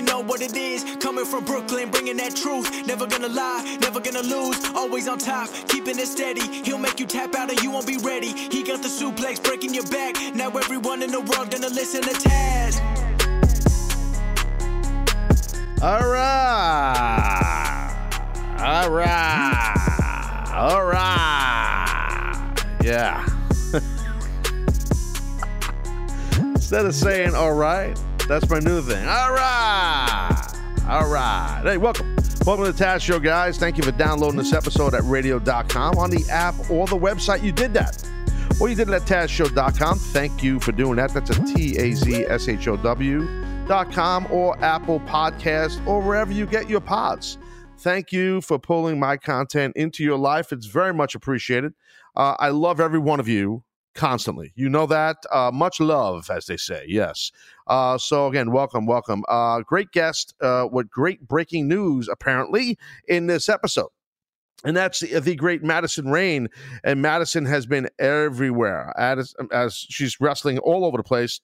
You know what it is. Coming from Brooklyn, bringing that truth. Never gonna lie, never gonna lose. Always on top, keeping it steady. He'll make you tap out and you won't be ready. He got the suplex breaking your back. Now everyone in the world gonna listen to Taz. All right. All right. All right. Yeah. Instead of saying all right, that's my new thing. All right. All right. Hey, welcome. Welcome to the Taz Show, guys. Thank you for downloading this episode at radio.com on the app or the website. You did that. Or you did it at TazShow.com. Thank you for doing that. That's a T A Z S H O W dot com or Apple Podcast or wherever you get your pods. Thank you for pulling my content into your life. It's very much appreciated. Uh, I love every one of you constantly. You know that. Uh, much love, as they say. Yes. Uh, so again, welcome, welcome. Uh, great guest uh, with great breaking news apparently in this episode. And that's the, the great Madison Rayne. And Madison has been everywhere as, as she's wrestling all over the place.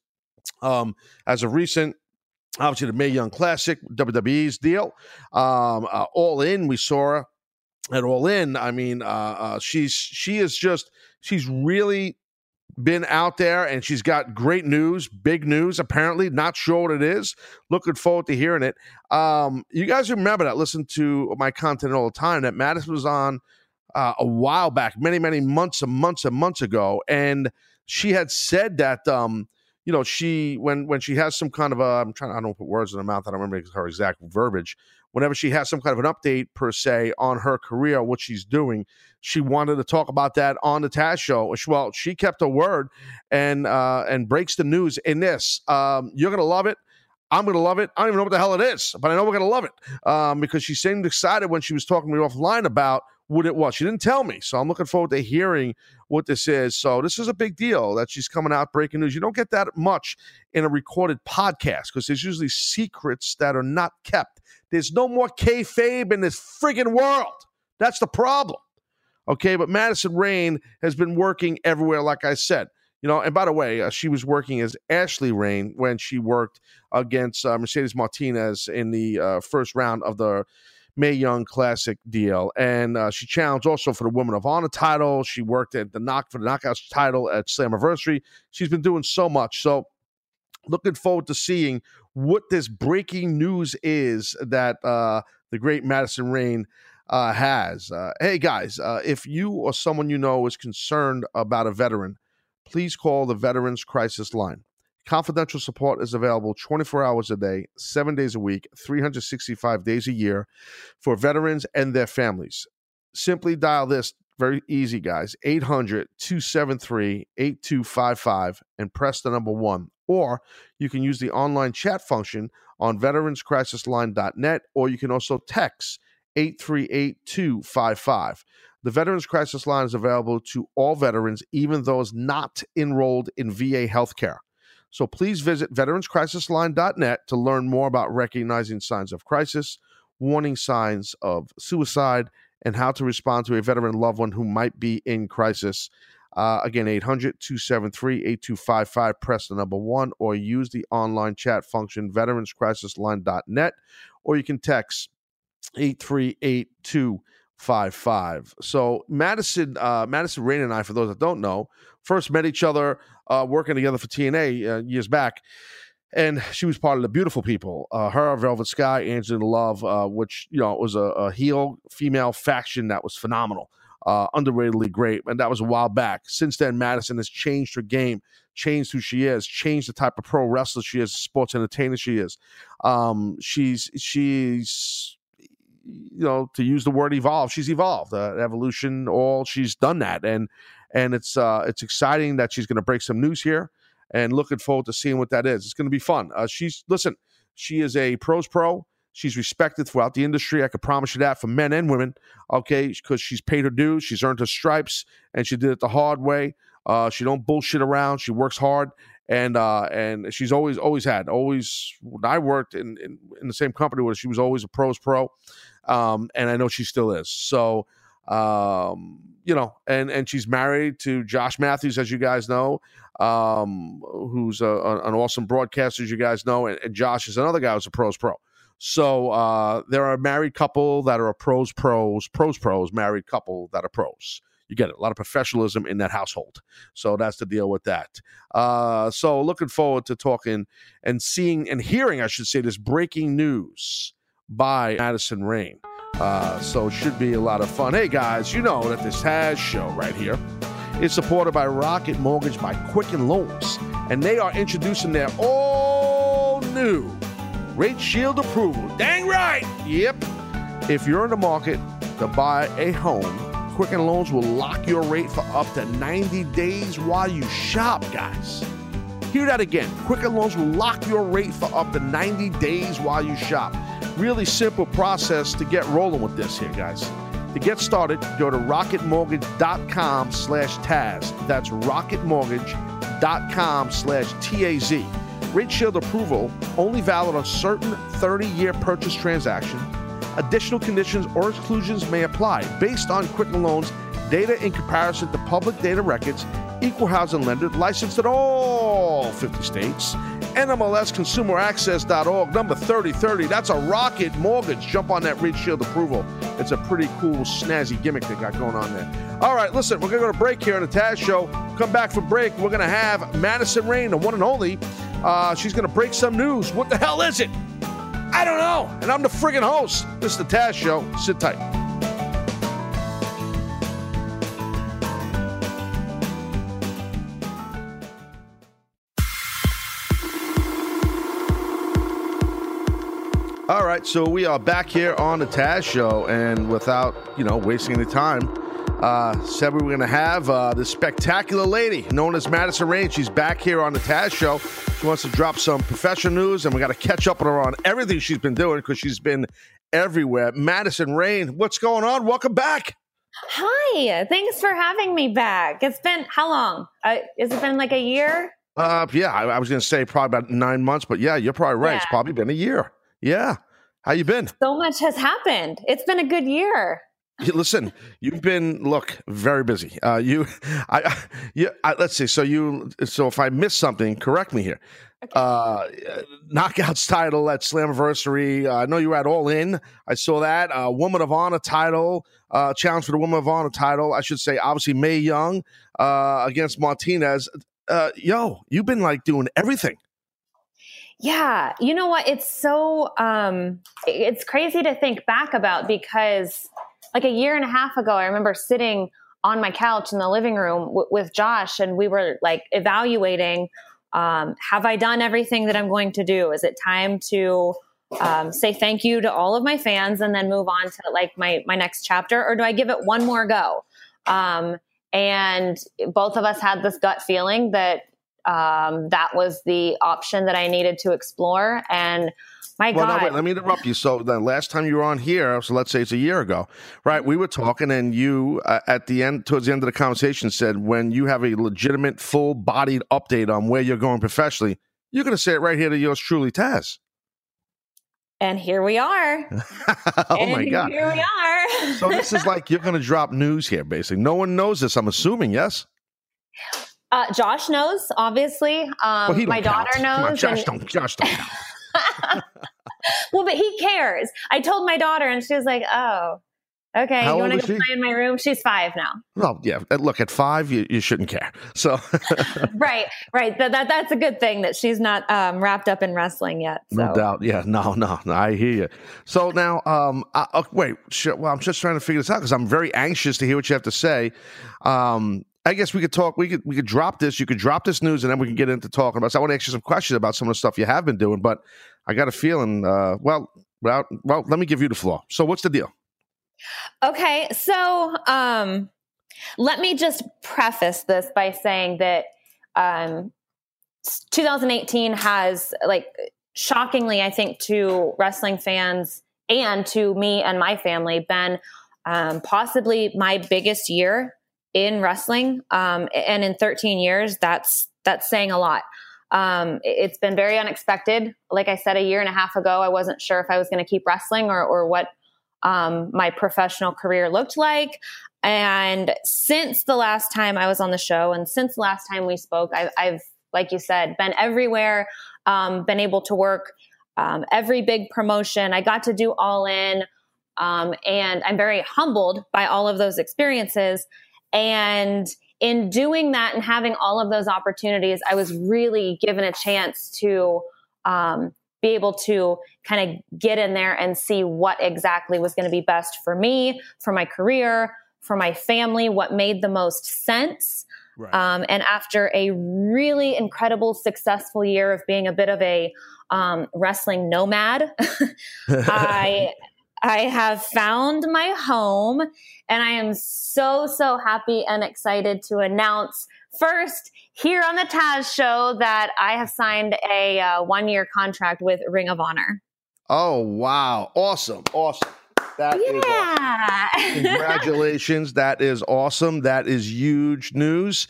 Um, as of recent, obviously the Mae Young Classic, WWE's deal. Um, uh, all in, we saw her at All In. I mean, uh, uh, she's she is just she's really been out there and she's got great news, big news. Apparently, not sure what it is. Looking forward to hearing it. Um, you guys remember that? Listen to my content all the time. That Madison was on uh, a while back, many many months and months and months ago, and she had said that. Um, you know, she when when she has some kind of a I'm trying I don't put words in her mouth. I don't remember her exact verbiage. Whenever she has some kind of an update per se on her career, what she's doing, she wanted to talk about that on the Taz show. Well, she kept her word and uh, and breaks the news in this. Um, you're gonna love it. I'm going to love it. I don't even know what the hell it is, but I know we're going to love it um, because she seemed excited when she was talking to me offline about what it was. She didn't tell me. So I'm looking forward to hearing what this is. So this is a big deal that she's coming out breaking news. You don't get that much in a recorded podcast because there's usually secrets that are not kept. There's no more kayfabe in this friggin' world. That's the problem. Okay, but Madison Rayne has been working everywhere, like I said. You know, and by the way, uh, she was working as Ashley Rayne when she worked against uh, Mercedes Martinez in the uh, first round of the Mae Young Classic deal, and uh, she challenged also for the Women of Honor title. She worked at the knock for the Knockouts title at Slammiversary. She's been doing so much. So, looking forward to seeing what this breaking news is that uh, the great Madison Rayne uh, has. Uh, hey guys, uh, if you or someone you know is concerned about a veteran, please call the Veterans Crisis Line. Confidential support is available 24 hours a day, seven days a week, 365 days a year for veterans and their families. Simply dial this very easy, guys 800 273 8255 and press the number one. Or you can use the online chat function on veteranscrisisline.net, or you can also text 838 255. The Veterans Crisis Line is available to all veterans, even those not enrolled in VA healthcare. So please visit veteranscrisisline.net to learn more about recognizing signs of crisis, warning signs of suicide, and how to respond to a veteran loved one who might be in crisis. Uh, again, 800 273 8255. Press the number one or use the online chat function, veteranscrisisline.net, or you can text 8382 five five. So Madison, uh, Madison Rayne and I, for those that don't know, first met each other uh, working together for TNA uh, years back, and she was part of the Beautiful People. Uh, her, Velvet Sky, Angelina Love, uh, which you know was a, a heel female faction that was phenomenal, uh, underratedly great, and that was a while back. Since then, Madison has changed her game. Changed who she is, changed the type of pro wrestler she is, sports entertainer she is. Um, she's she's you know, to use the word evolve, she's evolved. Uh, evolution, all she's done that, and and it's uh, it's exciting that she's going to break some news here, and looking forward to seeing what that is. It's going to be fun. Uh, she's listen, she is a pros pro. She's respected throughout the industry. I can promise you that for men and women. Okay, because she's paid her dues, she's earned her stripes, and she did it the hard way. Uh, she don't bullshit around. She works hard, and uh, and she's always always had always. I worked in, in in the same company where she was always a pros pro, um, and I know she still is. So um, you know, and and she's married to Josh Matthews, as you guys know, um, who's a, an awesome broadcaster, as you guys know, and, and, Josh is another guy who's a pros pro. So uh, they're a married couple that are a pros pros pros pros married couple that are pros. You get it. A lot of professionalism in that household. So that's the deal with that. Uh, so looking forward to talking and seeing and hearing, I should say, this breaking news by Madison Rayne. Uh, so it should be a lot of fun. Hey guys, you know that this has show right here is supported by Rocket Mortgage by Quicken Loans, and they are introducing their all new rate shield approval. Dang right! Yep. If you're in the market to buy a home, Quicken Loans will lock your rate for up to 90 days while you shop, guys. Hear that again. Quicken Loans will lock your rate for up to 90 days while you shop. Really simple process to get rolling with this here, guys. To get started, go to rocketmortgage.com slash Taz. That's rocketmortgage.com slash T-A-Z. Rate shield approval only valid on certain 30-year purchase transaction. Additional conditions or exclusions may apply based on Quicken Loans data in comparison to public data records, equal housing lender, licensed in all 50 states NMLSConsumerAccess.org, number 3030. That's a rocket mortgage. Jump on that Rate Shield approval. It's a pretty cool, snazzy gimmick they got going on there. All right, listen, we're going to go to break here on the Taz Show. Come back for break. We're going to have Madison Rayne, the one and only. Uh, she's going to break some news. What the hell is it? I don't know. And I'm the friggin' host. This is the Taz Show. Sit tight. All right, so we are back here on the Taz Show, and without you know wasting any time, uh, said we were going to have uh, this spectacular lady known as Madison Rayne. She's back here on the Taz Show. She wants to drop some professional news, and we got to catch up with her on everything she's been doing because she's been everywhere. Madison Rayne, what's going on? Welcome back. Hi, thanks for having me back. It's been how long? Uh, has it been like a year? Uh, yeah, I, I was going to say probably about nine months, but yeah, you're probably right. Yeah. It's probably been a year. Yeah. How you been? So much has happened. It's been a good year. Listen, you've been look very busy. Uh, you, I, you, I, let's see. So you, so if I miss something, correct me here. Okay. Uh, knockouts title at Slammiversary. Uh, I know you were at All In. I saw that. Uh, Woman of Honor title. Uh, challenge for the Woman of Honor title. I should say, obviously Mae Young uh, against Martinez. Uh, yo, you've been like doing everything. Yeah, you know what? It's so um it's crazy to think back about because like a year and a half ago, I remember sitting on my couch in the living room w- with Josh and we were like evaluating um, have I done everything that I'm going to do? Is it time to um, say thank you to all of my fans and then move on to like my my next chapter, or do I give it one more go? Um, and both of us had this gut feeling that um, that was the option that I needed to explore. And my well, God. wait, let me interrupt you. So the last time you were on here, so let's say it's a year ago, right? We were talking, and you uh, at the end, towards the end of the conversation, said when you have a legitimate, full-bodied update on where you're going professionally, you're going to say it right here to yours truly, Taz. And here we are. oh and my God! Here we are. so this is like you're going to drop news here, basically. No one knows this. I'm assuming, yes. Uh, Josh knows, obviously. Um, well, my daughter count. knows. On, Josh, and... don't, Josh don't well, but he cares. I told my daughter, and she was like, "Oh, okay. How you want to go she? play in my room?" She's five now. Well, yeah. Look, at five, you, you shouldn't care. So, right, right. That, that that's a good thing that she's not um, wrapped up in wrestling yet. So. No doubt. Yeah. No, no, no. I hear you. So now, um, I, uh, wait. Well, I'm just trying to figure this out because I'm very anxious to hear what you have to say. Um, I guess we could talk. We could we could drop this. You could drop this news, and then we can get into talking about. So I want to ask you some questions about some of the stuff you have been doing, but I got a feeling. Uh, well, well, well. Let me give you the floor. So, what's the deal? Okay, so um, let me just preface this by saying that um, 2018 has, like, shockingly, I think, to wrestling fans and to me and my family, been um, possibly my biggest year in wrestling. Um, and in 13 years, that's that's saying a lot. Um, it's been very unexpected. Like I said, a year and a half ago, I wasn't sure if I was going to keep wrestling or, or what um, my professional career looked like. And since the last time I was on the show and since the last time we spoke, I've, I've like you said, been everywhere, um, been able to work um, every big promotion. I got to do all in. Um, and I'm very humbled by all of those experiences. And in doing that and having all of those opportunities, I was really given a chance to um, be able to kind of get in there and see what exactly was going to be best for me, for my career, for my family, what made the most sense. Right. Um, and after a really incredible, successful year of being a bit of a um, wrestling nomad, I I have found my home, and I am so so happy and excited to announce first here on the Taz Show that I have signed a uh, one year contract with Ring of Honor. Oh wow! Awesome! Awesome! That yeah. Awesome. Congratulations. that is awesome. That is huge news.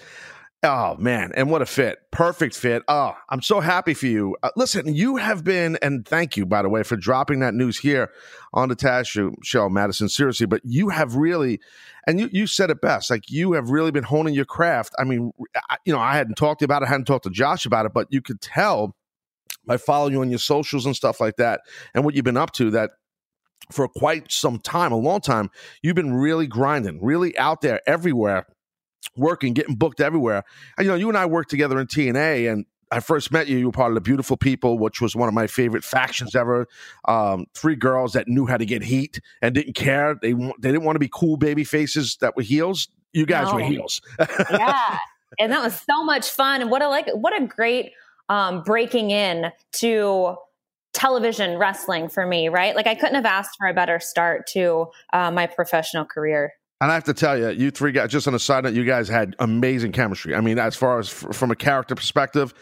Oh man, and what a fit. Perfect fit. Oh, I'm so happy for you. Uh, listen, you have been and thank you by the way for dropping that news here on the Taz show, show Madison seriously, but you have really and you you said it best. Like you have really been honing your craft. I mean, I, you know, I hadn't talked about it, I hadn't talked to Josh about it, but you could tell by following you on your socials and stuff like that and what you've been up to that for quite some time, a long time, you've been really grinding, really out there everywhere, working, getting booked everywhere. And you know, you and I worked together in TNA, and I first met you. You were part of the Beautiful People, which was one of my favorite factions ever. Um, three girls that knew how to get heat and didn't care. They they didn't want to be cool baby faces that were heels. You guys no. were heels. yeah, and that was so much fun. And what a like, what a great um, breaking in to television wrestling for me, right? Like I couldn't have asked for a better start to uh, my professional career. And I have to tell you, you three guys, just on a side note, you guys had amazing chemistry. I mean, as far as f- from a character perspective,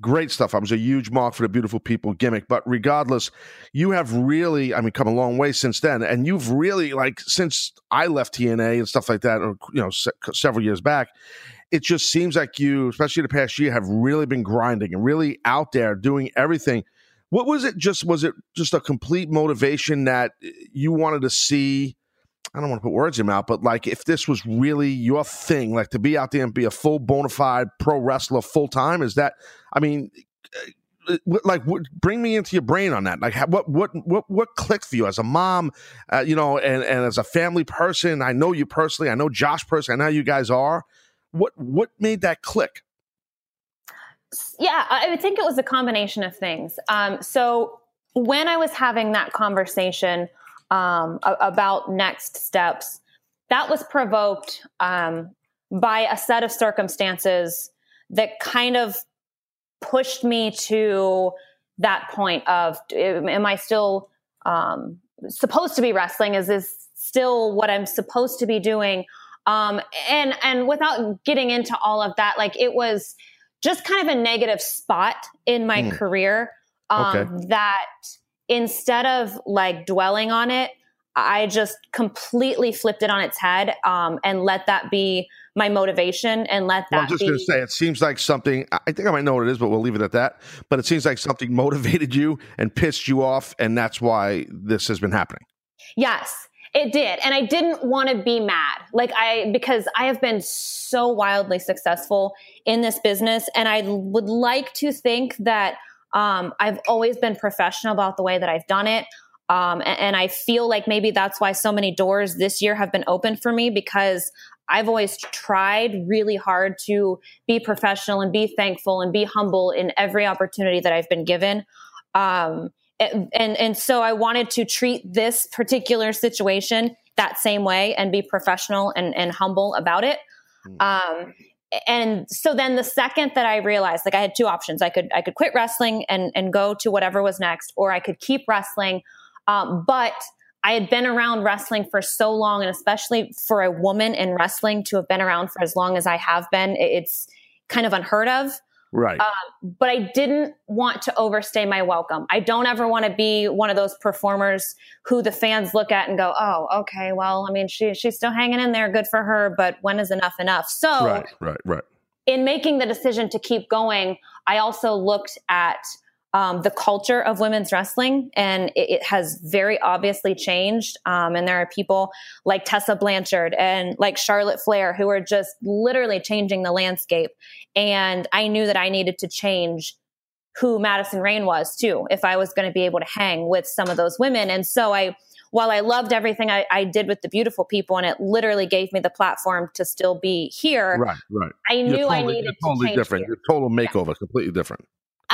great stuff. I was a huge mark for the beautiful people gimmick. But regardless, you have really, I mean, come a long way since then. And you've really, like, since I left TNA and stuff like that, or, you know, se- several years back, it just seems like you, especially the past year, have really been grinding and really out there doing everything what was it? Just was it just a complete motivation that you wanted to see? I don't want to put words in your mouth, but like if this was really your thing, like to be out there and be a full bona fide pro wrestler full time, is that? I mean, uh, like bring me into your brain on that like what what what what clicked for you as a mom uh, you know and and as a family person i know you personally i know josh personally i know you guys are what what made that click yeah, I think it was a combination of things. Um, so when I was having that conversation um, about next steps, that was provoked um, by a set of circumstances that kind of pushed me to that point of am I still um, supposed to be wrestling? Is this still what I'm supposed to be doing? Um, and and without getting into all of that, like it was just kind of a negative spot in my mm. career um, okay. that instead of like dwelling on it, I just completely flipped it on its head um, and let that be my motivation and let that. Well, I'm just be- going to say, it seems like something. I think I might know what it is, but we'll leave it at that. But it seems like something motivated you and pissed you off, and that's why this has been happening. Yes, it did. And I didn't want to be mad. Like I, because I have been so wildly successful in this business. And I would like to think that um, I've always been professional about the way that I've done it. Um, and, and I feel like maybe that's why so many doors this year have been open for me because I've always tried really hard to be professional and be thankful and be humble in every opportunity that I've been given. Um, and and so I wanted to treat this particular situation that same way and be professional and, and humble about it. Hmm. Um, and so then the second that I realized, like I had two options, I could I could quit wrestling and and go to whatever was next, or I could keep wrestling. Um, but I had been around wrestling for so long, and especially for a woman in wrestling to have been around for as long as I have been, it's kind of unheard of. Right. Um, but I didn't want to overstay my welcome. I don't ever want to be one of those performers who the fans look at and go, "Oh, okay, well, I mean, she she's still hanging in there, good for her." But when is enough enough? So, right, right, right. in making the decision to keep going, I also looked at um, the culture of women's wrestling, and it, it has very obviously changed. Um, and there are people like Tessa Blanchard and like Charlotte Flair who are just literally changing the landscape. And I knew that I needed to change who Madison Rayne was too, if I was going to be able to hang with some of those women. And so I, while I loved everything I, I, did with the beautiful people, and it literally gave me the platform to still be here. Right, right. I knew totally, I needed totally to different. Here. Your total makeover, yeah. completely different.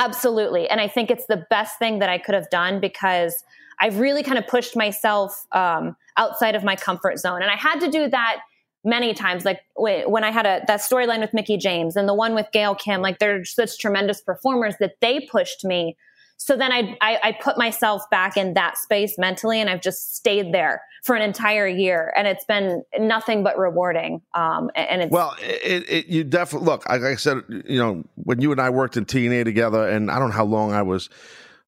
Absolutely. And I think it's the best thing that I could have done because I've really kind of pushed myself um, outside of my comfort zone. And I had to do that many times. Like when I had a, that storyline with Mickie James and the one with Gail Kim, like they're such tremendous performers that they pushed me so then I, I, I put myself back in that space mentally, and I've just stayed there for an entire year, and it's been nothing but rewarding. Um, and it's well, it, it you definitely look. Like I said, you know, when you and I worked in TNA together, and I don't know how long I was.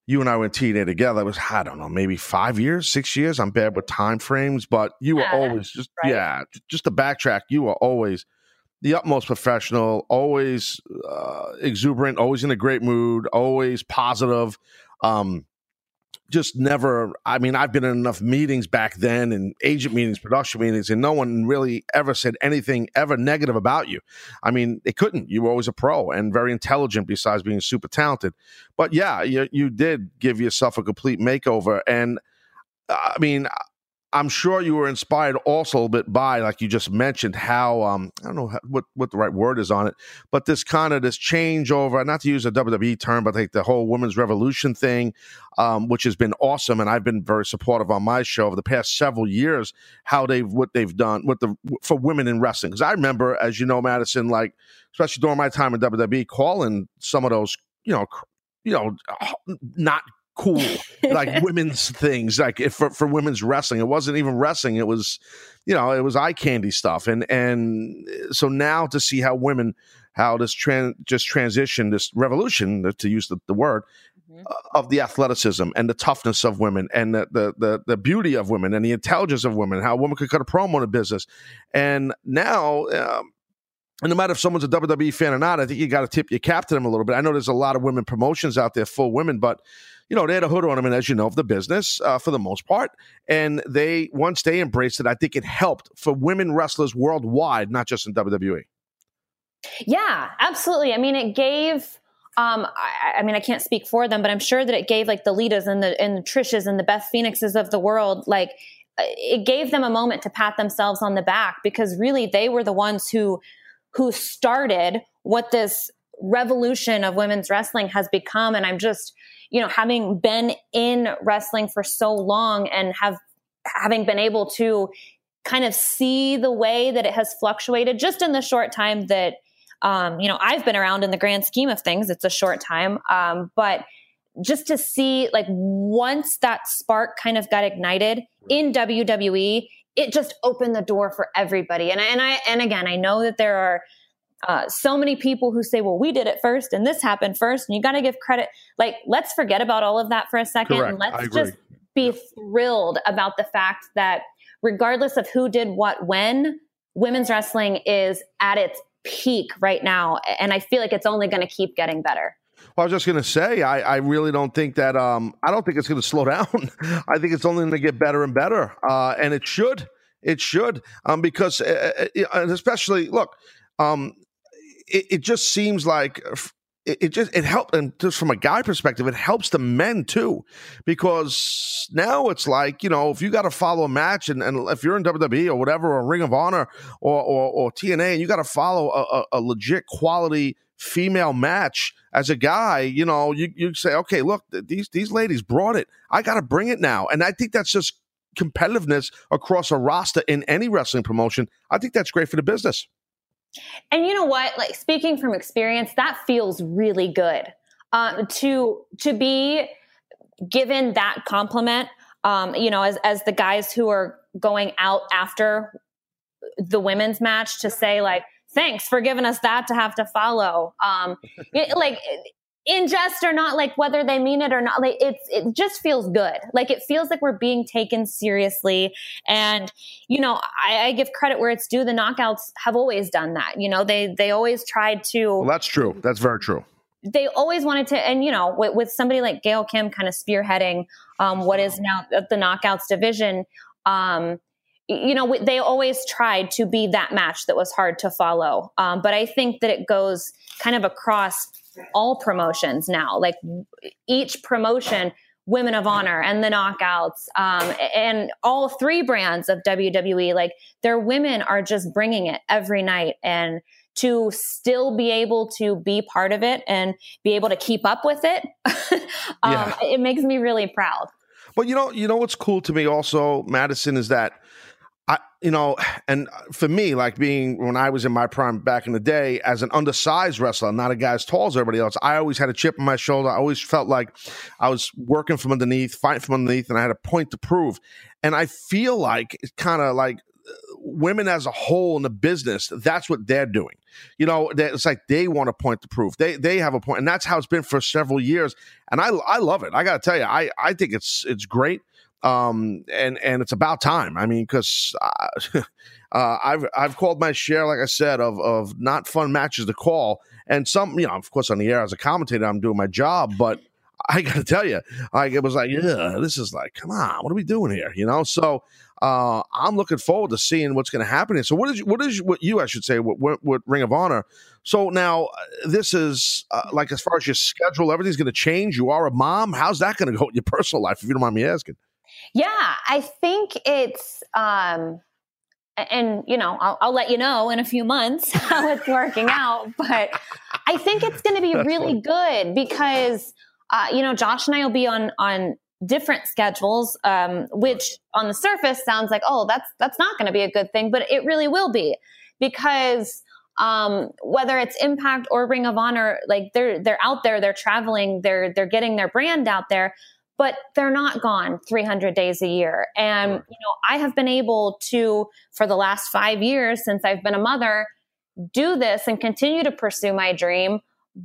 You and I were in TNA together. It was I don't know, maybe five years, six years. I'm bad with time frames, but you were always just right. yeah. Just to backtrack, you were always the utmost professional, always uh, exuberant, always in a great mood, always positive. Um, just never. I mean, I've been in enough meetings back then, and agent meetings, production meetings, and no one really ever said anything ever negative about you. I mean, they couldn't. You were always a pro and very intelligent, besides being super talented. But yeah, you, you did give yourself a complete makeover, and uh, I mean, I'm sure you were inspired also a little bit by, like you just mentioned, how um, I don't know how, what what the right word is on it, but this kind of this changeover, not to use a WWE term, but like the whole women's revolution thing, um, which has been awesome, and I've been very supportive on my show over the past several years. How they've what they've done with the for women in wrestling, because I remember, as you know, Madison, like especially during my time in WWE, calling some of those, you know, you know, not cool like women's things like if for, for women's wrestling it wasn't even wrestling it was you know it was eye candy stuff and and so now to see how women how this trans just transition this revolution to use the, the word mm-hmm. uh, of the athleticism and the toughness of women and the, the, the the beauty of women and the intelligence of women how a woman could cut a promo in a business and now um, and no matter if someone's a WWE fan or not, I think you got to tip your cap to them a little bit. I know there's a lot of women promotions out there, full women, but you know, they had a hood ornament, as you know, of the business uh, for the most part. And they, once they embraced it, I think it helped for women wrestlers worldwide, not just in WWE. Yeah, absolutely. I mean, it gave. Um, I, I, mean, I can't speak for them, but I'm sure that it gave like the Litas and the and the Trishas and the Beth Phoenixes of the world, like it gave them a moment to pat themselves on the back because really they were the ones who who started what this revolution of women's wrestling has become. And I'm just you know, having been in wrestling for so long and have having been able to kind of see the way that it has fluctuated just in the short time that um, you know I've been around in the grand scheme of things. It's a short time, um, but just to see like once that spark kind of got ignited in WWE, it just opened the door for everybody. And and I and again, I know that there are uh, so many people who say, well, we did it first and this happened first, and you got to give credit. Like, let's forget about all of that for a second Correct. and let's just be thrilled about the fact that regardless of who did what when, women's wrestling is at its peak right now. And I feel like it's only going to keep getting better. Well, I was just going to say, I, I, really don't think that, um, I don't think it's going to slow down. I think it's only going to get better and better. Uh, and it should. It should. Um, because, uh, uh especially, look, um, it, it just seems like uh, it, it just it helped and just from a guy perspective it helps the men too because now it's like you know if you got to follow a match and, and if you're in wwe or whatever or ring of honor or or, or tna and you got to follow a, a, a, legit quality female match as a guy you know you, you say okay look these these ladies brought it. I got to bring it now. And i think that's just competitiveness across a roster in any wrestling promotion. I think that's great for the business and you know what? Like speaking from experience, that feels really good. Um, to to be given that compliment, um, you know, as as the guys who are going out after the women's match to say like, thanks for giving us that to have to follow. Um, it, like in jest or not, like whether they mean it or not, like it's it just feels good. Like it feels like we're being taken seriously. And you know, I, I give credit where it's due. The knockouts have always done that. You know, they they always tried to. Well, that's true. That's very true. They always wanted to, and you know, with, with somebody like Gail Kim kind of spearheading um, what is now the knockouts division. Um, you know, they always tried to be that match that was hard to follow. Um, but I think that it goes kind of across all promotions now. Like each promotion, Women of Honor and the Knockouts, um, and all three brands of WWE, like their women are just bringing it every night. And to still be able to be part of it and be able to keep up with it, um, yeah. it makes me really proud. But you know, you know what's cool to me also, Madison, is that I, you know, and for me, like being when I was in my prime back in the day as an undersized wrestler, not a guy as tall as everybody else, I always had a chip on my shoulder. I always felt like I was working from underneath, fighting from underneath, and I had a point to prove. And I feel like it's kind of like uh, women as a whole in the business, that's what they're doing. You know, it's like they want a point to prove. They they have a point, and that's how it's been for several years. And I I love it. I got to tell you, I I think it's it's great um, and and it's about time. I mean, because uh, uh, I've I've called my share, like I said, of of not fun matches to call, and some, you know, of course, on the air as a commentator, I'm doing my job, but I got to tell you, like it was like, yeah, this is like, come on, what are we doing here? You know, so uh, I'm looking forward to seeing what's going to happen here. So, what is what is what you, I should say, what, what, what Ring of Honor? So now uh, this is uh, like as far as your schedule, everything's going to change. You are a mom. How's that going to go in your personal life, if you don't mind me asking? Yeah, I think it's, um, and you know, I'll, I'll, let you know in a few months how it's working out. But I think it's going to be really good because, uh, you know, Josh and I will be on on different schedules, um, which on the surface sounds like, oh, that's that's not going to be a good thing, but it really will be because um, whether it's Impact or Ring of Honor, like they're they're out there, they're traveling, they're they're getting their brand out there but they're not gone 300 days a year. And, you know, I have been able to, for the last five years since I've been a mother, do this and continue to pursue my dream,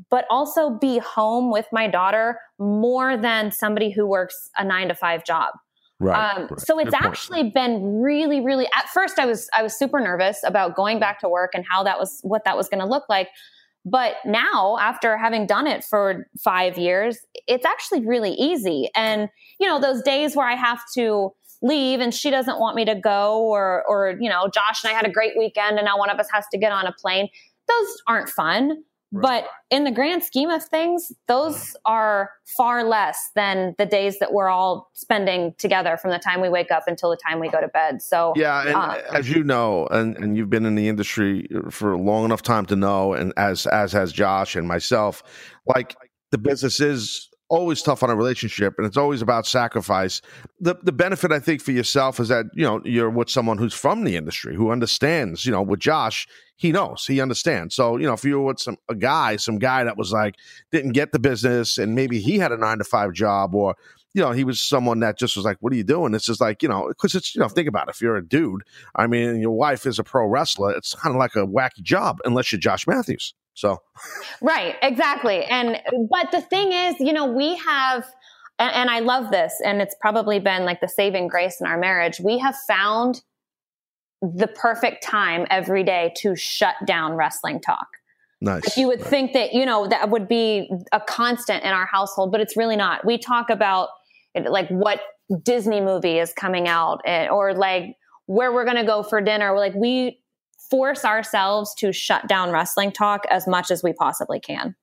but also be home with my daughter more than somebody who works a nine to five job. Right, um, right. So it's Good actually point. been really, really. At first, I was I was super nervous about going back to work and how that was what that was going to look like. But now, after having done it for five years, it's actually really easy. And, you know, those days where I have to leave and she doesn't want me to go, or, or, you know, Josh and I had a great weekend and now one of us has to get on a plane, those aren't fun. But in the grand scheme of things, those are far less than the days that we're all spending together from the time we wake up until the time we go to bed. So, yeah, and uh, as you know, and, and you've been in the industry for a long enough time to know, and as as has Josh and myself, like the business is always tough on a relationship and it's always about sacrifice. The the benefit I think for yourself is that, you know, you're with someone who's from the industry, who understands, you know, with Josh, he knows, he understands. So, you know, if you were with some a guy, some guy that was like didn't get the business and maybe he had a 9 to 5 job or you know, he was someone that just was like, "What are you doing?" It's just like, you know, because it's you know, think about it. If you're a dude, I mean, your wife is a pro wrestler. It's kind of like a wacky job, unless you're Josh Matthews. So, right, exactly. And, but the thing is, you know, we have, and, and I love this, and it's probably been like the saving grace in our marriage. We have found the perfect time every day to shut down wrestling talk. Nice. If you would right. think that, you know, that would be a constant in our household, but it's really not. We talk about like what Disney movie is coming out eh, or like where we're going to go for dinner. We're like, we force ourselves to shut down wrestling talk as much as we possibly can.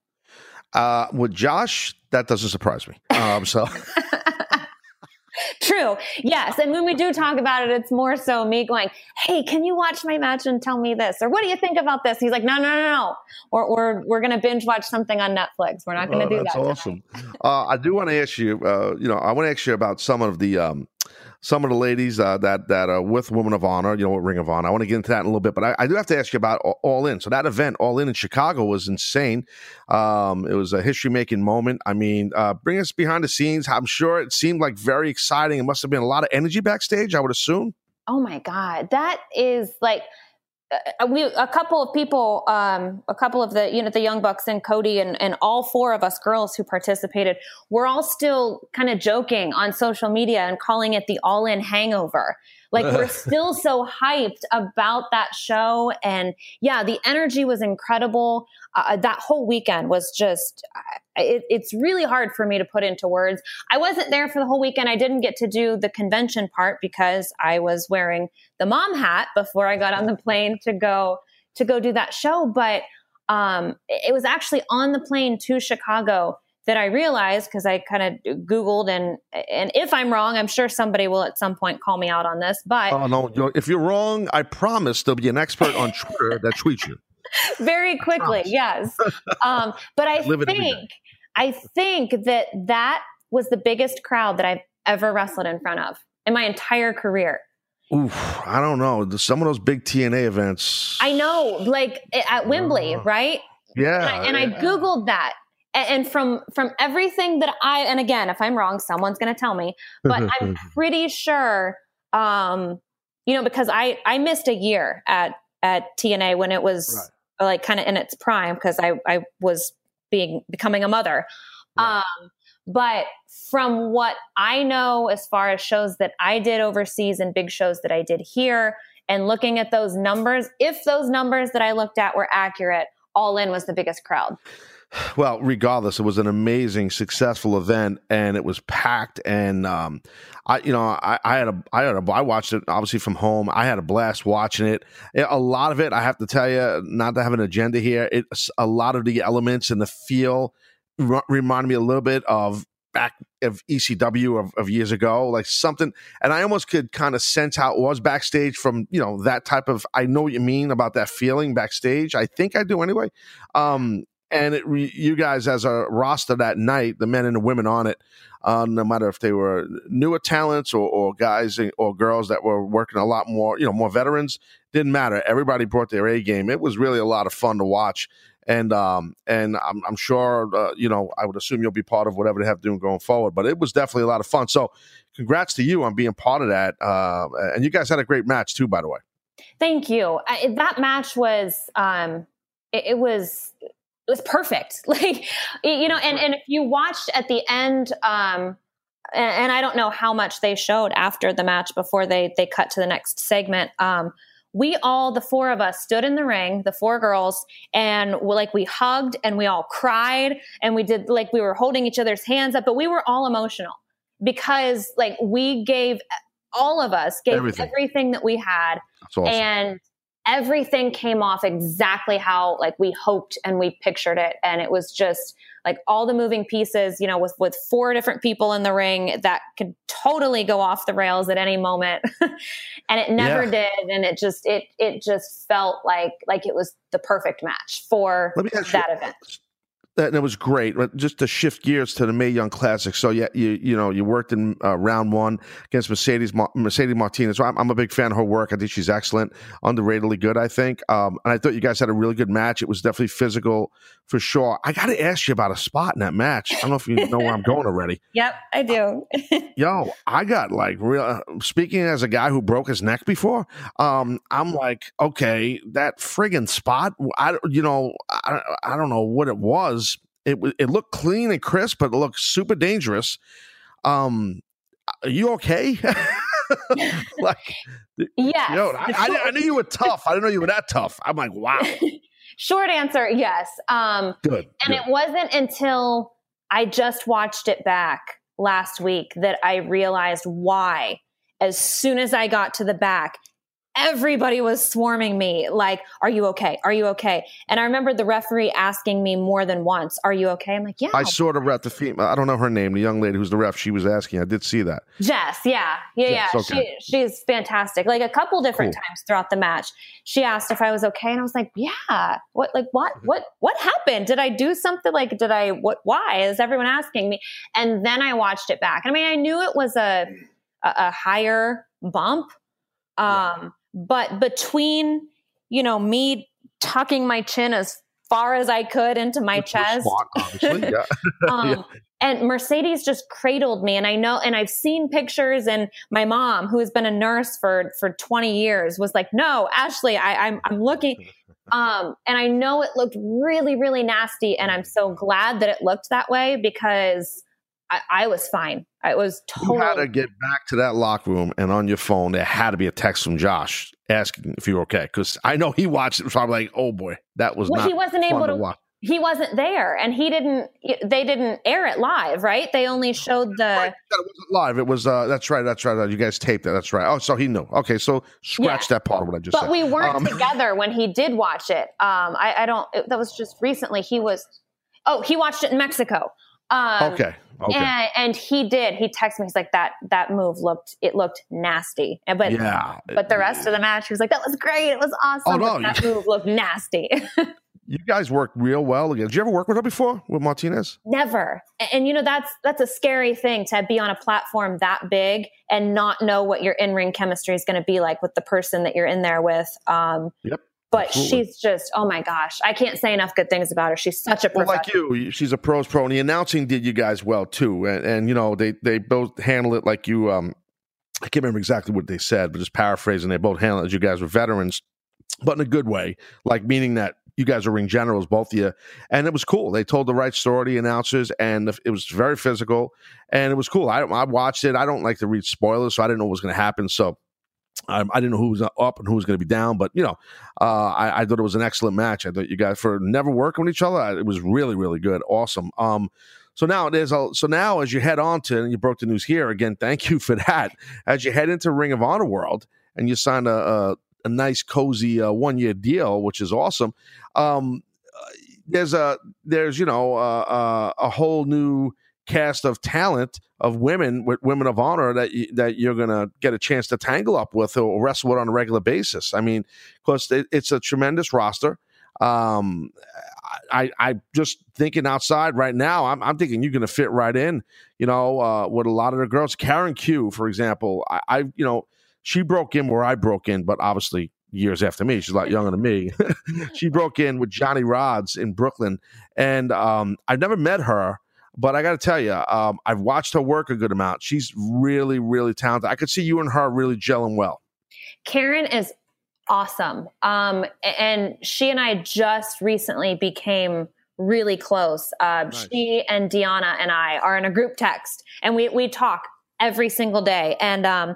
Uh, with Josh, that doesn't surprise me. Um, so. True. Yes. And when we do talk about it, it's more so me going, Hey, can you watch my match and tell me this? Or what do you think about this? He's like, No, no, no, no. Or we're, we're going to binge watch something on Netflix. We're not going to oh, do that's that. That's awesome. uh, I do want to ask you, uh, you know, I want to ask you about some of the, um, some of the ladies uh, that that are with Women of Honor, you know, Ring of Honor. I want to get into that in a little bit, but I, I, do have to ask you about All In. So that event, All In in Chicago, was insane. Um, it was a history making moment. I mean, uh, bring us behind the scenes. I'm sure it seemed like very exciting. It must have been a lot of energy backstage. I would assume. Oh my god, that is like uh, we a couple of people um a couple of the you know the young bucks and cody and and all four of us girls who participated we're all still kind of joking on social media and calling it the all in hangover like we're still so hyped about that show. And yeah, the energy was incredible. Uh, that whole weekend was just, it, it's really hard for me to put into words. I wasn't there for the whole weekend. I didn't get to do the convention part because I was wearing the mom hat before I got on the plane to go to go do that show. But um, it was actually on the plane to Chicago that I realized because I kind of Googled and and if I'm wrong, I'm sure somebody will at some point call me out on this. But oh no, if you're wrong, I promise there'll be an expert on Twitter that tweets you very quickly. Yes, um, but I think I think that that was the biggest crowd that I've ever wrestled in front of in my entire career. Oof, I don't know. Some of those big TNA events. I know, like at Wembley, uh, right? Yeah. And, I, and yeah. I Googled that and from from everything that I and again, if I'm wrong, someone's going to tell me. But I'm pretty sure, um, you know, because I I missed a year at at TNA when it was right. like kind of in its prime because I I was being becoming a mother. Right. Um, but from what I know, as far as shows that I did overseas and big shows that I did here, and looking at those numbers, if those numbers that I looked at were accurate, All In was the biggest crowd well, regardless, it was an amazing, successful event, and it was packed. And um, I, you know, I, I, had a, I had a, I watched it obviously from home. I had a blast watching it. A lot of it, I have to tell you, not to have an agenda here. It's a lot of the elements and the feel r- reminded me a little bit of back of ECW of, of, years ago, like something. And I almost could kind of sense how it was backstage from you know that type of. I know what you mean about that feeling backstage. I think I do anyway. Um, and re- you guys as a roster that night, the men and the women on it, uh, no matter if they were newer talents or, or guys or girls that were working a lot more, you know, more veterans, didn't matter. Everybody brought their A game. It was really a lot of fun to watch, and um, and I'm, I'm sure, uh, you know, I would assume you'll be part of whatever they have to do going forward. But it was definitely a lot of fun. So, congrats to you on being part of that. Uh, and you guys had a great match too, by the way. Thank you. I, that match was. Um, it, it was it was perfect. Like, you know, and, and if you watched at the end, um, and, and, I don't know how much they showed after the match before they they cut to the next segment. Um, we all, the four of us, stood in the ring, the four girls, and we, like we hugged and we all cried and we did like we were holding each other's hands up, but we were all emotional because like we gave all of us gave everything, everything that we had, awesome. and everything came off exactly how like we hoped and we pictured it. And it was just like all the moving pieces you know with with four different people in the ring that could totally go off the rails at any moment. And it never yeah. did. And it just it it just felt like like it was the perfect match for that you, event that and it was great. Just to shift gears to the Mae Young Classic. So yeah, you you know you worked in uh, round one against Mercedes Mercedes Martinez. So I'm, I'm, a big fan of her work. I think she's excellent, underratedly good. I think, um, and I thought you guys had a really good match. It was definitely physical for sure. I got to ask you about a spot in that match. I don't know if you know where I'm going already. Yep, I do. Yo, I got like real. Uh, speaking as a guy who broke his neck before, um, I'm like, okay, that friggin' spot. I you know I, I don't know what it was it it looked clean and crisp, but it looked super dangerous. Um, are you okay? like, yeah. You know, I, I, I, knew you were tough. I didn't know you were that tough. I'm like, wow. Short answer, yes. Um, good. And good. it wasn't until I just watched it back last week that I realized why. As soon as I got to the back, everybody was swarming me like are you okay? Are you okay? And i remember the referee asking me more than once are you okay? I'm like yeah. I sort of ref the female i don't know her name the young lady who's the ref she was asking i did see that. Jess yeah yeah yes, yeah okay. she, she's fantastic like a couple different cool. times throughout the match. She asked if i was okay and i was like yeah what like what what what happened? Did i do something like did i what why is everyone asking me? And then i watched it back. I mean i knew it was a a, a higher bump um but between, you know, me tucking my chin as far as I could into my chest. Spot, yeah. um, yeah. and Mercedes just cradled me. And I know, and I've seen pictures and my mom, who has been a nurse for, for 20 years was like, no, Ashley, I, I'm, I'm looking. Um, and I know it looked really, really nasty. And I'm so glad that it looked that way because I, I was fine. I was totally. You had to get back to that locker room, and on your phone, there had to be a text from Josh asking if you were okay. Because I know he watched it. I'm like, oh boy, that was well, not. He wasn't able to. to watch he wasn't there and he didn't they didn't air it live right they only showed the right. it wasn't live it was uh that's right that's right you guys taped it that's right oh so he knew okay so scratch yeah. that part of what i just but said. we weren't um, together when he did watch it um i, I don't it, that was just recently he was oh he watched it in mexico um, okay Okay. And, and, he did. He texted me. He's like, "That that move looked it looked nasty." But yeah, but the rest of the match, he was like, "That was great. It was awesome." Oh, no. that move looked nasty. you guys work real well together. Did you ever work with her before with Martinez? Never. And, and, you know that's that's a scary thing to be on a platform that big and not know what your in ring chemistry is going to be like with the person that you're in there with. Um, yep. But Absolutely. she's just oh my gosh, I can't say enough good things about her. She's such a well, like you, she's a pros pro, and the announcing did you guys well too. And, and you know they they both handle it like you. Um, I can't remember exactly what they said, but just paraphrasing, they both handled it as you guys were veterans, but in a good way, like meaning that you guys are ring generals, both of you, and it was cool. They told the right story, the announcers, and it was very physical, and it was cool. I, I watched it. I don't like to read spoilers, so I didn't know what was going to happen. So I, I, didn't know who was up and who was going to be down, but you know, uh, I, I, thought it was an excellent match. I thought you guys for never working with each other, it was really, really good, awesome. Um, so now there's a so now as you head on to and you broke the news here again. Thank you for that. As you head into Ring of Honor World and you sign a, a a nice cozy uh, one year deal, which is awesome. Um, there's a there's you know uh, uh, a whole new cast of talent of women with women of honor that you, that you're gonna get a chance to tangle up with or wrestle with on a regular basis. I mean, because it, it's a tremendous roster. Um, I I just thinking outside right now. I'm I'm thinking you're gonna fit right in. You know, uh, with a lot of the girls. Karen Q, for example. I, I you know she broke in where I broke in, but obviously years after me. She's a lot younger than me. she broke in with Johnny Rodz in Brooklyn, and um, I've never met her, but I got to tell you, um, I've watched her work a good amount. She's really, really talented. I could see you and her really gelling well. Karen is awesome, um, and she and I just recently became really close. Uh, nice. She and Deonna and I are in a group text, and we we talk every single day, and um,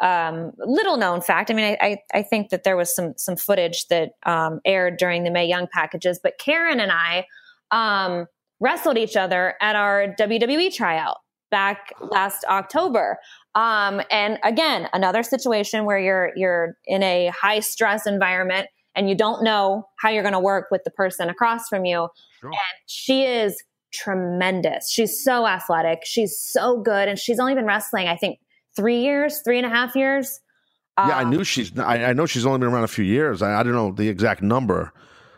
um, little known fact. I mean, I, I, I, think that there was some some footage that um, aired during the Mae Young packages, but Karen and I um, wrestled each other at our WWE tryout back last October. Um, and again, another situation where you're you're in a high stress environment and you don't know how you're going to work with the person across from you. Sure. And she is tremendous. She's so athletic. She's so good, and she's only been wrestling, I think, three years, three and a half years. Yeah, I um, knew she's. I, I, know she's only been around a few years. I, I don't know the exact number.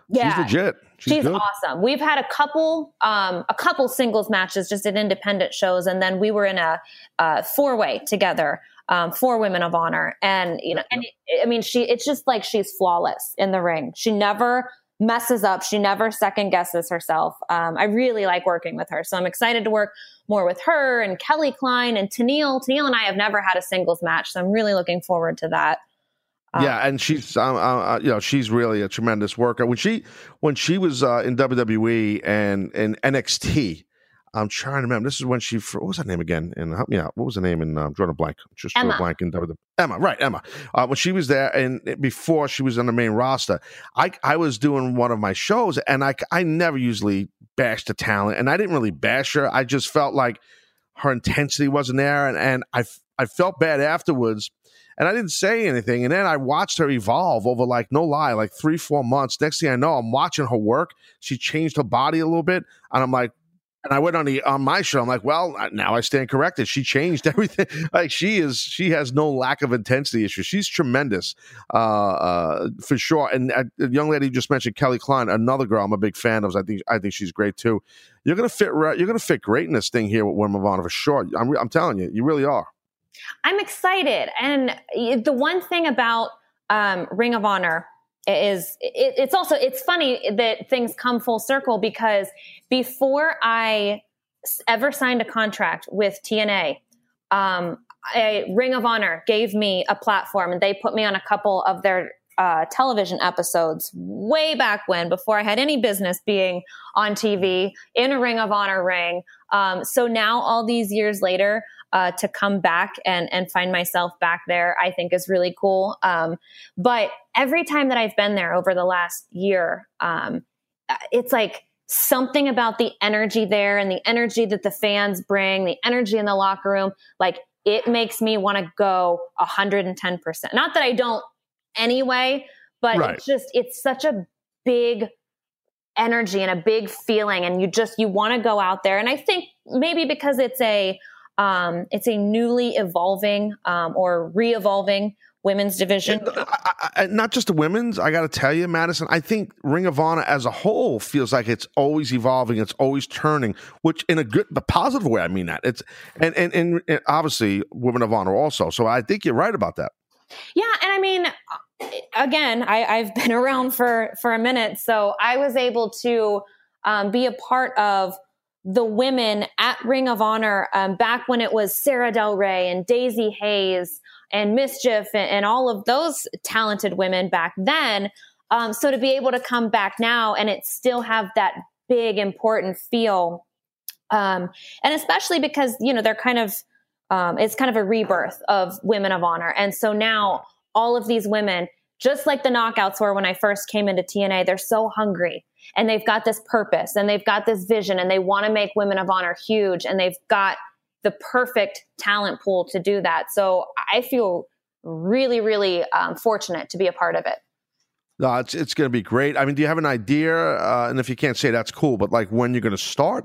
Yeah, she's legit. She's, she's awesome. We've had a couple, um, a couple singles matches just at independent shows, and then we were in a, a four way together um, for Women of Honor. And you know, and I mean, she. It's just like she's flawless in the ring. She never messes up. She never second guesses herself. Um, I really like working with her. So I'm excited to work more with her and Kelly Klein and Tenille. Tenille and I have never had a singles match. So I'm really looking forward to that. Um, yeah, and she's um, uh, uh, you know she's really a tremendous worker. When she when she was uh, in WWE and in NXT, I'm trying to remember. This is when she. What was her name again? And help me out. What was her name? in um, drawing a blank. Just Emma. a blank in WWE. Emma, right? Emma. Uh, when she was there, and before she was on the main roster, I I was doing one of my shows, and I I never usually bash the talent, and I didn't really bash her. I just felt like her intensity wasn't there, and and I I felt bad afterwards. And I didn't say anything. And then I watched her evolve over like, no lie, like three, four months. Next thing I know, I'm watching her work. She changed her body a little bit. And I'm like, and I went on the on my show. I'm like, well, now I stand corrected. She changed everything. like she is, she has no lack of intensity issues. She's tremendous, uh, uh, for sure. And uh, young lady you just mentioned, Kelly Klein, another girl I'm a big fan of. I think I think she's great too. You're gonna fit. Right you're gonna fit great in this thing here with Women Honor for sure. I'm, I'm telling you, you really are. I'm excited, and the one thing about um, Ring of Honor is it, it's also it's funny that things come full circle because before I ever signed a contract with TNA. Um, a Ring of Honor gave me a platform and they put me on a couple of their uh, television episodes way back when, before I had any business being on TV in a Ring of Honor ring. Um, so now, all these years later, uh, to come back and and find myself back there, I think is really cool. Um, but every time that I've been there over the last year, um, it's like something about the energy there and the energy that the fans bring, the energy in the locker room, like it makes me want to go 110%. Not that I don't anyway, but right. it's just, it's such a big energy and a big feeling. And you just, you want to go out there. And I think maybe because it's a, um, it's a newly evolving um, or re-evolving women's division. I, I, not just the women's. I got to tell you, Madison. I think Ring of Honor as a whole feels like it's always evolving. It's always turning, which in a good, the positive way. I mean that it's and and and obviously Women of Honor also. So I think you're right about that. Yeah, and I mean, again, I, I've been around for for a minute, so I was able to um, be a part of the women at Ring of Honor um, back when it was Sarah Del Rey and Daizee Haze and MsChif and, and all of those talented women back then. Um, so to be able to come back now and it still have that big important feel, um, and especially because you know they're kind of um, it's kind of a rebirth of Women of Honor, and so now all of these women, just like the knockouts were when I first came into TNA, they're so hungry and they've got this purpose and they've got this vision and they want to make Women of Honor huge and they've got the perfect talent pool to do that. So I feel really, really um, fortunate to be a part of it. No, it's it's going to be great. I mean, do you have an idea? Uh, and if you can't say, that's cool. But like, when you're going to start?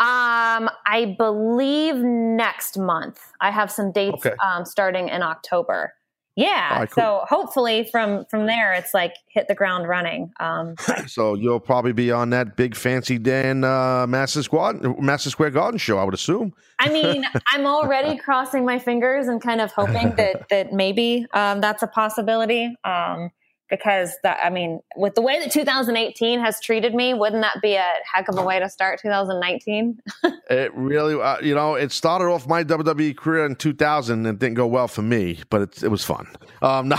Um, I believe next month. I have some dates okay. um, starting in October. Yeah. Right, cool. So hopefully from from there, it's like hit the ground running. Um, so you'll probably be on that big fancy Dan uh, Madison Square Madison Square Garden show, I would assume. I mean, I'm already crossing my fingers and kind of hoping that that maybe um, that's a possibility. Um, because that I mean, with the way that 2018 has treated me, wouldn't that be a heck of a way to start 2019? it really, uh, you know, it started off my WWE career in 2000 and didn't go well for me, but it, it was fun. Um, no,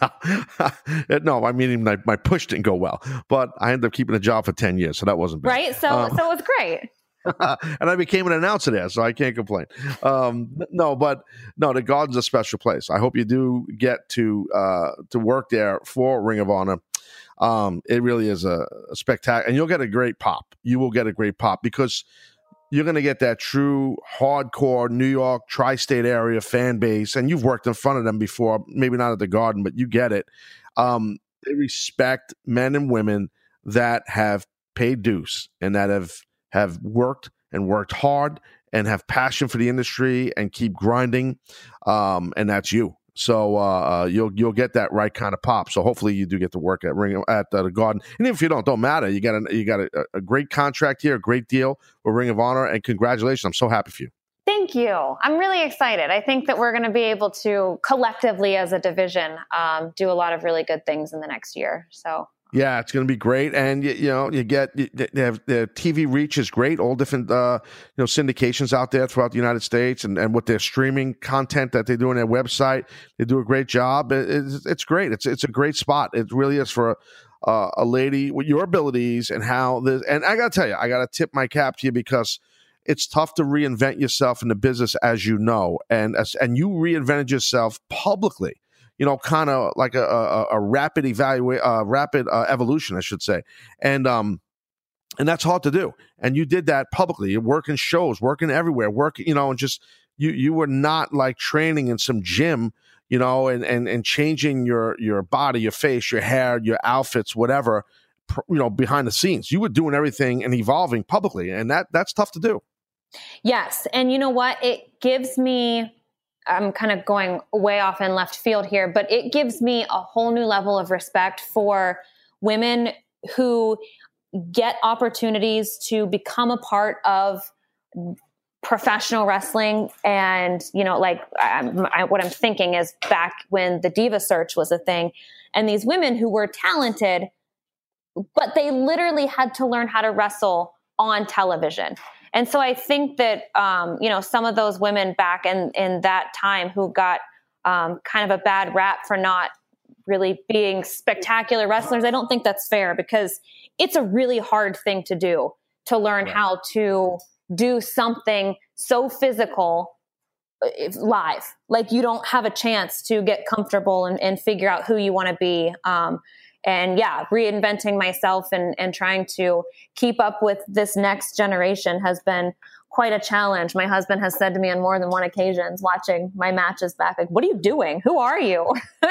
no, no, I mean, my, my push didn't go well, but I ended up keeping a job for 10 years, so that wasn't bad. Right. So, um, so it was great. and I became an announcer there, so I can't complain. Um, no, but no, the Garden's a special place. I hope you do get to uh, to work there for Ring of Honor. Um, it really is a, a spectacular, and you'll get a great pop. You will get a great pop because you're going to get that true hardcore New York tri-state area fan base, and you've worked in front of them before. Maybe not at the Garden, but you get it. Um, they respect men and women that have paid dues and that have have worked and worked hard and have passion for the industry and keep grinding. Um, and that's you. So uh, uh, you'll you'll get that right kind of pop. So hopefully you do get to work at Ring at uh, the Garden. And if you don't, don't matter. You got a you got a, a great contract here, a great deal with Ring of Honor, and congratulations! I'm so happy for you. Thank you. I'm really excited. I think that we're going to be able to collectively, as a division, um, do a lot of really good things in the next year. So yeah, it's going to be great, and you, you know you get they have the TV reach is great. All different uh, you know syndications out there throughout the United States, and, and with their streaming content that they do on their website, they do a great job. It, it's, it's great. It's it's a great spot. It really is for uh, a lady with your abilities and how this. And I got to tell you, I got to tip my cap to you because it's tough to reinvent yourself in the business, as you know, and as, and you reinvented yourself publicly you know, kind of like a, a, a rapid evaluate, uh, rapid uh, evolution, I should say, and um, and that's hard to do. And you did that publicly. You're working shows, working everywhere, working, you know, and just you you were not like training in some gym, you know, and and and changing your your body, your face, your hair, your outfits, whatever, you know, behind the scenes. You were doing everything and evolving publicly, and that that's tough to do. Yes, and you know what? It gives me I'm kind of going way off in left field here, but it gives me a whole new level of respect for women who get opportunities to become a part of professional wrestling. And you know like I, what i'm thinking is back when the diva search was a thing and these women who were talented but they literally had to learn how to wrestle on television and so I think that um, you know some of those women back in in that time who got um, kind of a bad rap for not really being spectacular wrestlers. I don't think that's fair because it's a really hard thing to do to learn how to do something so physical uh, live. Like you don't have a chance to get comfortable and, and figure out who you want to be. Um, and yeah, reinventing myself and, and trying to keep up with this next generation has been quite a challenge. My husband has said to me on more than one occasions watching my matches back, like, what are you doing? Who are you?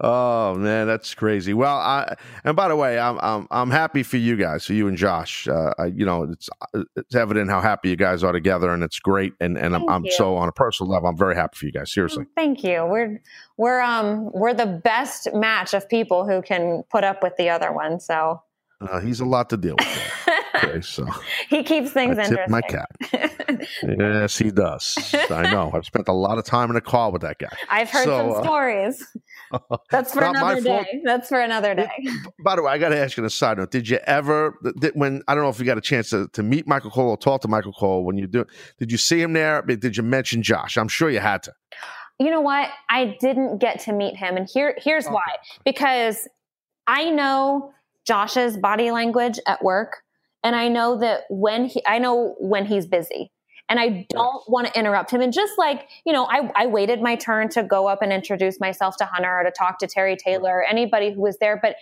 oh man, that's crazy. Well, I and by the way, I'm I'm I'm happy for you guys, for you and Josh. Uh, I, you know, it's it's evident how happy you guys are together, and it's great. And and I'm, I'm, so on a personal level, I'm very happy for you guys. Seriously, thank you. We're we're um we're the best match of people who can put up with the other one. So uh, he's a lot to deal with. okay, so he keeps things I interesting. my cat. yes, he does. I know. I've spent a lot of time in a car with that guy. I've heard so, some uh, stories. That's for another day. That's for another day. By the way, I got to ask you a side note. Did you ever, did, when I don't know if you got a chance to, to meet Michael Cole or talk to Michael Cole when you do, did you see him there? Did you mention Josh? I'm sure you had to. You know what? I didn't get to meet him, and here here's okay. why. Because I know Josh's body language at work. And I know that when he, I know when he's busy and I don't want to interrupt him. And just like, you know, I, I waited my turn to go up and introduce myself to Hunter or to talk to Terry Taylor, anybody who was there. But,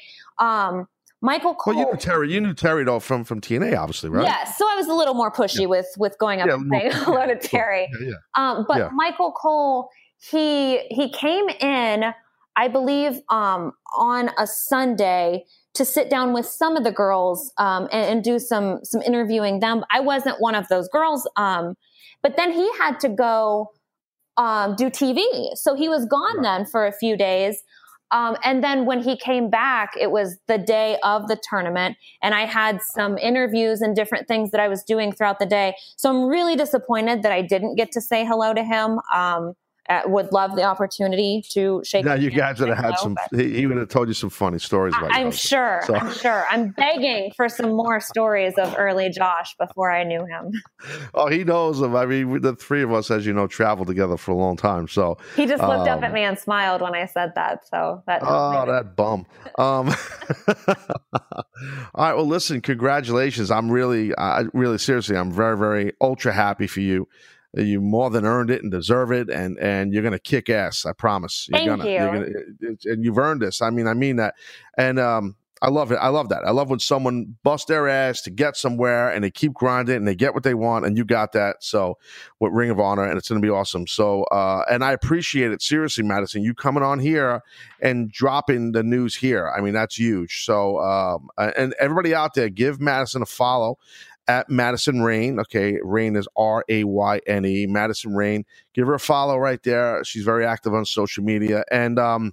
um, Michael Cole. Well, you knew Terry. You knew Terry though from from TNA, obviously, right? Yeah. So I was a little more pushy yeah. with with going up yeah, and saying hello to Terry. Yeah, um, but Michael Cole, he he came in, I believe, um, on a Sunday to sit down with some of the girls um, and, and, do some some interviewing them. I wasn't one of those girls, um, but then he had to go um, do TV, so he was gone then for a few days. Um, and then when he came back, it was the day of the tournament, and I had some interviews and different things that I was doing throughout the day. So I'm really disappointed that I didn't get to say hello to him. Uh, would love the opportunity to shake. Now you guys would have had some. He, he, would have told you some funny stories about. I'm sure. So. I'm sure. I'm begging for some more stories of early Josh before I knew him. Oh, he knows him. I mean, the three of us, as you know, traveled together for a long time. So he just looked um, up at um, me and smiled when I said that. So that. Oh, that bum. Um, all right. Well, listen. Congratulations. I'm really, I really, seriously, I'm very, very ultra happy for you you more than earned it and deserve it and and you're gonna kick ass i promise you're Thank gonna, you. You're gonna, and you've earned this i mean i mean that and um I love it. I love that. I love when someone busts their ass to get somewhere and they keep grinding and they get what they want and you got that. So with Ring of Honor and it's going to be awesome. So, uh, and I appreciate it seriously, Madison, you coming on here and dropping the news here. I mean, that's huge. So, um, and everybody out there, give Madison a follow at Madison Rayne. Okay, Rayne is R A Y N E. Madison Rayne. Give her a follow right there. She's very active on social media. And um,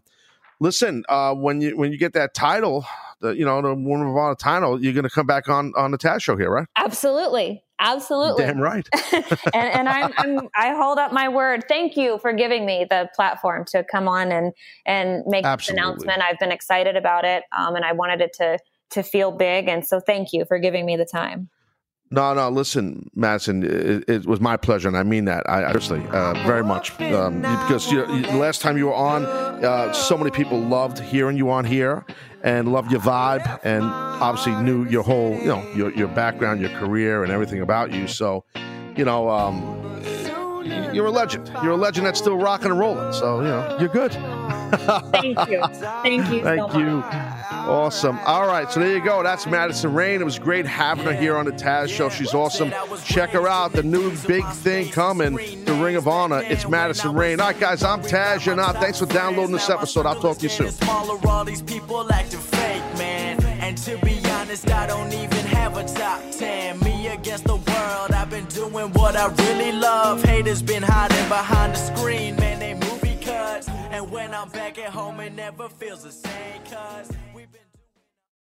listen, uh, when you when you get that title, the you know the Woman of Honor title, you're going to come back on on the Taz show here, right? Absolutely. Absolutely. Damn right. and, and I'm, I'm, i hold up my word. Thank you for giving me the platform to come on and and make this announcement. I've been excited about it, um, and I wanted it to to feel big. And so, thank you for giving me the time. No, no. Listen, Madison, it, it, was my pleasure, and I mean that. I honestly, uh, very much, um, because you, you, last time you were on, uh, so many people loved hearing you on here, and loved your vibe, and obviously knew your whole, you know, your your background, your career, and everything about you. So, you know, um, you're a legend. You're a legend that's still rocking and rolling. So, you know, you're good. Thank you. Thank you. Thank so you. Awesome. All right, so there you go. That's Madison Rayne. It was great having her here on the Taz Show. She's awesome. Check her out. The new big thing coming, the Ring of Honor. It's Madison Rayne. All right, guys, I'm Taz. You're not. Thanks for downloading this episode. I'll talk to you soon. Honest, I don't even have a top 10. Me against the world, I've been doing what I really love. Haters been hiding behind the screen, man, they movie cuts. And when I'm back at home, it never feels the same, cuz.